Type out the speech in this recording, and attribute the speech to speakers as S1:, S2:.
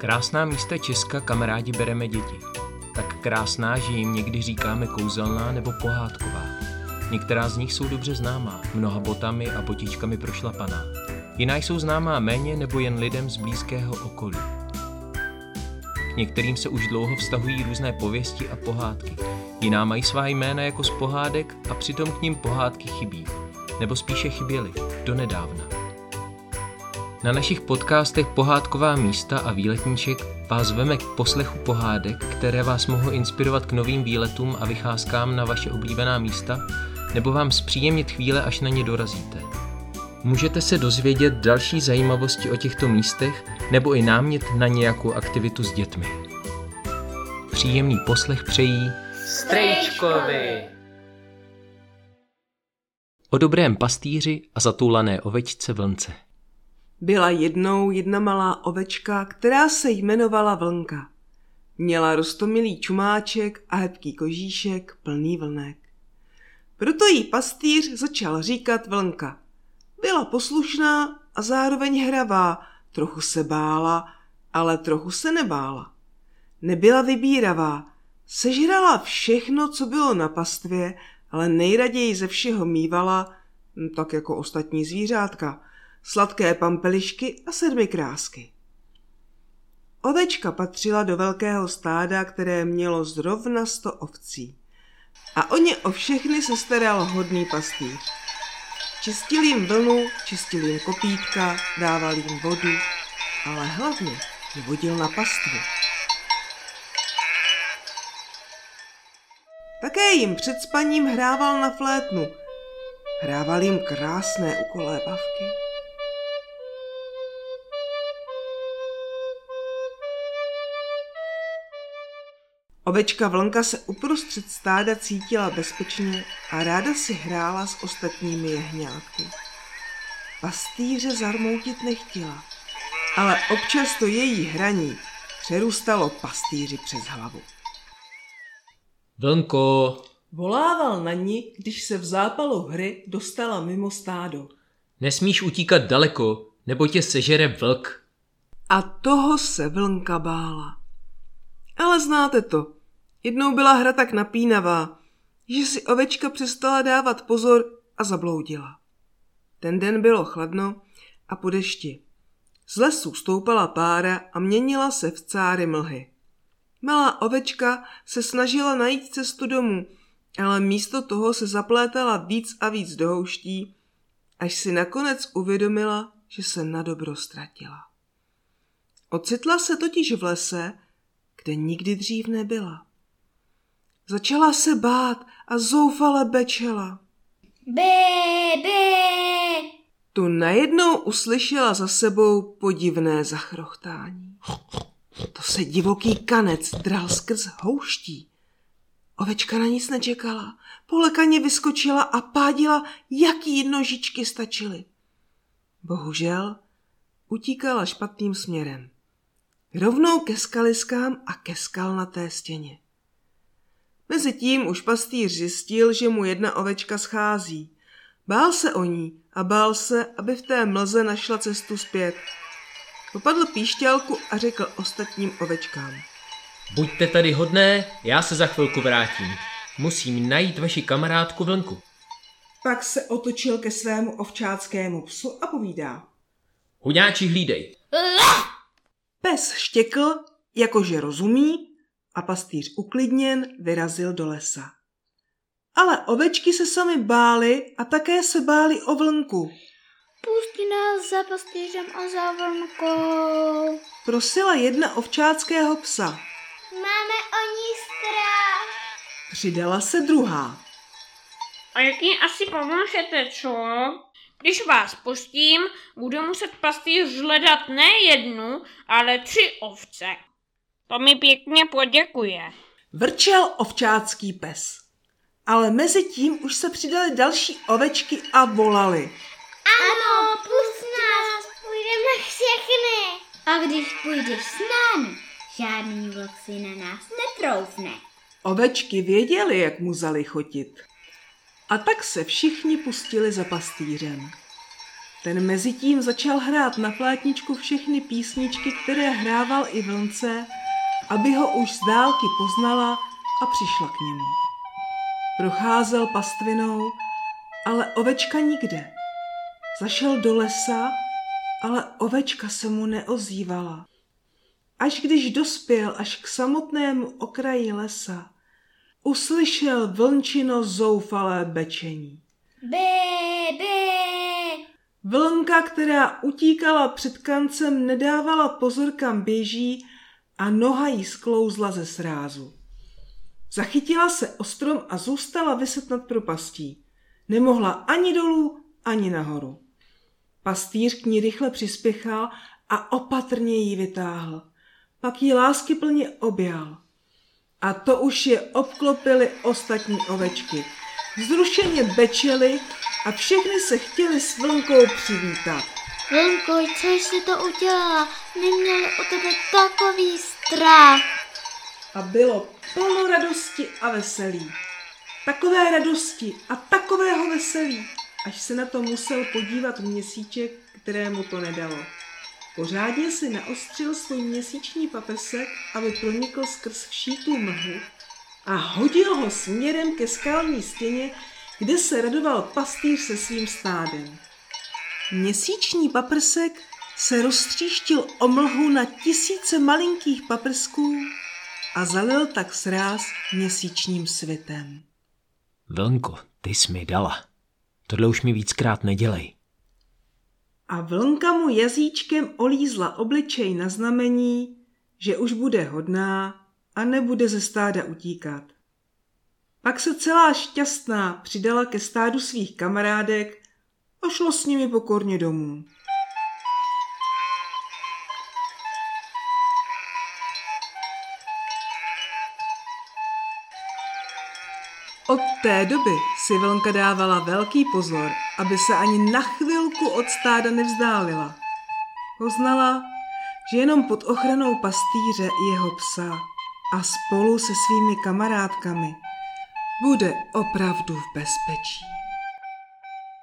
S1: Krásná místa Česka, kam rádi bereme děti. Tak krásná, že jim někdy říkáme kouzelná nebo pohádková. Některá z nich jsou dobře známá, mnoha botami a botičkami prošlapaná. Jiná jsou známá méně nebo jen lidem z blízkého okolí. K některým se už dlouho vztahují různé pověsti a pohádky. Jiná mají svá jména jako z pohádek a přitom k ním pohádky chybí. Nebo spíše chyběly, donedávna. Na našich podcastech Pohádková místa a výletníček vás veme k poslechu pohádek, které vás mohou inspirovat k novým výletům a vycházkám na vaše oblíbená místa, nebo vám zpříjemnit chvíle, až na ně dorazíte. Můžete se dozvědět další zajímavosti o těchto místech nebo i námět na nějakou aktivitu s dětmi. Příjemný poslech přejí
S2: Strejčkovi!
S1: o dobrém pastýři a zatulané ovečce vlnce.
S3: Byla jednou jedna malá ovečka, která se jmenovala Vlnka. Měla rostomilý čumáček a hebký kožíšek plný vlnek. Proto jí pastýř začal říkat Vlnka. Byla poslušná a zároveň hravá, trochu se bála, ale trochu se nebála. Nebyla vybíravá, sežrala všechno, co bylo na pastvě, ale nejraději ze všeho mývala, tak jako ostatní zvířátka, sladké pampelišky a sedmi krásky. Ovečka patřila do velkého stáda, které mělo zrovna sto ovcí. A o ně o všechny se staral hodný pastýř. Čistil jim vlnu, čistil jim kopítka, dával jim vodu, ale hlavně je vodil na pastvu. Také jim před spaním hrával na flétnu. Hrával jim krásné ukolébavky. Ovečka Vlnka se uprostřed stáda cítila bezpečně a ráda si hrála s ostatními jehňátky. Pastýře zarmoutit nechtěla, ale občas to její hraní přerůstalo pastýři přes hlavu.
S1: Vlnko,
S3: Volával na ní, když se v zápalu hry dostala mimo stádo.
S1: nesmíš utíkat daleko, nebo tě sežere vlk.
S3: A toho se vlnka bála. Ale znáte to. Jednou byla hra tak napínavá, že si ovečka přestala dávat pozor a zabloudila. Ten den bylo chladno a po dešti. Z lesu stoupala pára a měnila se v cáry mlhy. Malá ovečka se snažila najít cestu domů, ale místo toho se zaplétala víc a víc do houští, až si nakonec uvědomila, že se na dobro ztratila. Ocitla se totiž v lese, kde nikdy dřív nebyla. Začala se bát a zoufale bečela.
S2: Bé, bé!
S3: Tu najednou uslyšela za sebou podivné zachrochtání. To se divoký kanec dral skrz houští. Ovečka na nic nečekala. Polekaně vyskočila a pádila, jaký nožičky stačily. Bohužel utíkala špatným směrem. Rovnou ke skaliskám a ke skalnaté stěně. Mezitím už pastýř zjistil, že mu jedna ovečka schází. Bál se o ní a bál se, aby v té mlze našla cestu zpět. Popadl píšťalku a řekl ostatním ovečkám.
S1: Buďte tady hodné, já se za chvilku vrátím. Musím najít vaši kamarádku Vlnku.
S3: Pak se otočil ke svému ovčáckému psu a povídá.
S1: Huňáči hlídej.
S3: Pes štěkl, jakože rozumí, a pastýř uklidněn vyrazil do lesa. Ale ovečky se sami bály a také se bály o vlnku.
S2: Pusti nás za pastýřem a za vlnkou.
S3: Prosila jedna ovčáckého psa.
S2: Máme o ní strach.
S3: Přidala se druhá.
S4: A jak jí asi pomůžete, co? Když vás pustím, budu muset pastýř hledat ne jednu, ale tři ovce. To mi pěkně poděkuje.
S3: Vrčel ovčácký pes. Ale mezi tím už se přidaly další ovečky a volali.
S2: Ano, pust nás, půjdeme všechny. A když půjdeš s námi, žádný vlk si na nás netroufne.
S3: Ovečky věděly, jak mu zalichotit. A tak se všichni pustili za pastýřem. Ten mezi tím začal hrát na plátničku všechny písničky, které hrával i vlnce, aby ho už z dálky poznala a přišla k němu. Procházel pastvinou, ale ovečka nikde. Zašel do lesa, ale ovečka se mu neozývala. Až když dospěl až k samotnému okraji lesa, uslyšel vlnčino zoufalé bečení.
S2: Bé, bé.
S3: Vlnka, která utíkala před kancem, nedávala pozor, kam běží a noha jí sklouzla ze srázu. Zachytila se o strom a zůstala vyset nad propastí. Nemohla ani dolů, ani nahoru. Pastýř k ní rychle přispěchal a opatrně ji vytáhl. Pak ji lásky plně objal. A to už je obklopily ostatní ovečky. Zrušeně bečely a všechny se chtěli s vlnkou přivítat.
S2: Vlnko, co jsi to udělala? Neměli o tebe takový strach.
S3: A bylo plno radosti a veselí. Takové radosti a takového veselí, až se na to musel podívat měsíček, kterému to nedalo. Pořádně si naostřil svůj měsíční papesek, aby pronikl skrz vší tu mlhu a hodil ho směrem ke skalní stěně, kde se radoval pastýř se svým stádem. Měsíční paprsek se roztříštil o mlhu na tisíce malinkých paprsků a zalil tak sráz měsíčním světem.
S1: Vlnko, ty jsi mi dala. Tohle už mi víckrát nedělej.
S3: A vlnka mu jazyčkem olízla obličej na znamení, že už bude hodná a nebude ze stáda utíkat. Pak se celá šťastná přidala ke stádu svých kamarádek a šlo s nimi pokorně domů. Té doby si vlnka dávala velký pozor, aby se ani na chvilku od stáda nevzdálila. Poznala, že jenom pod ochranou pastýře i jeho psa a spolu se svými kamarádkami bude opravdu v bezpečí.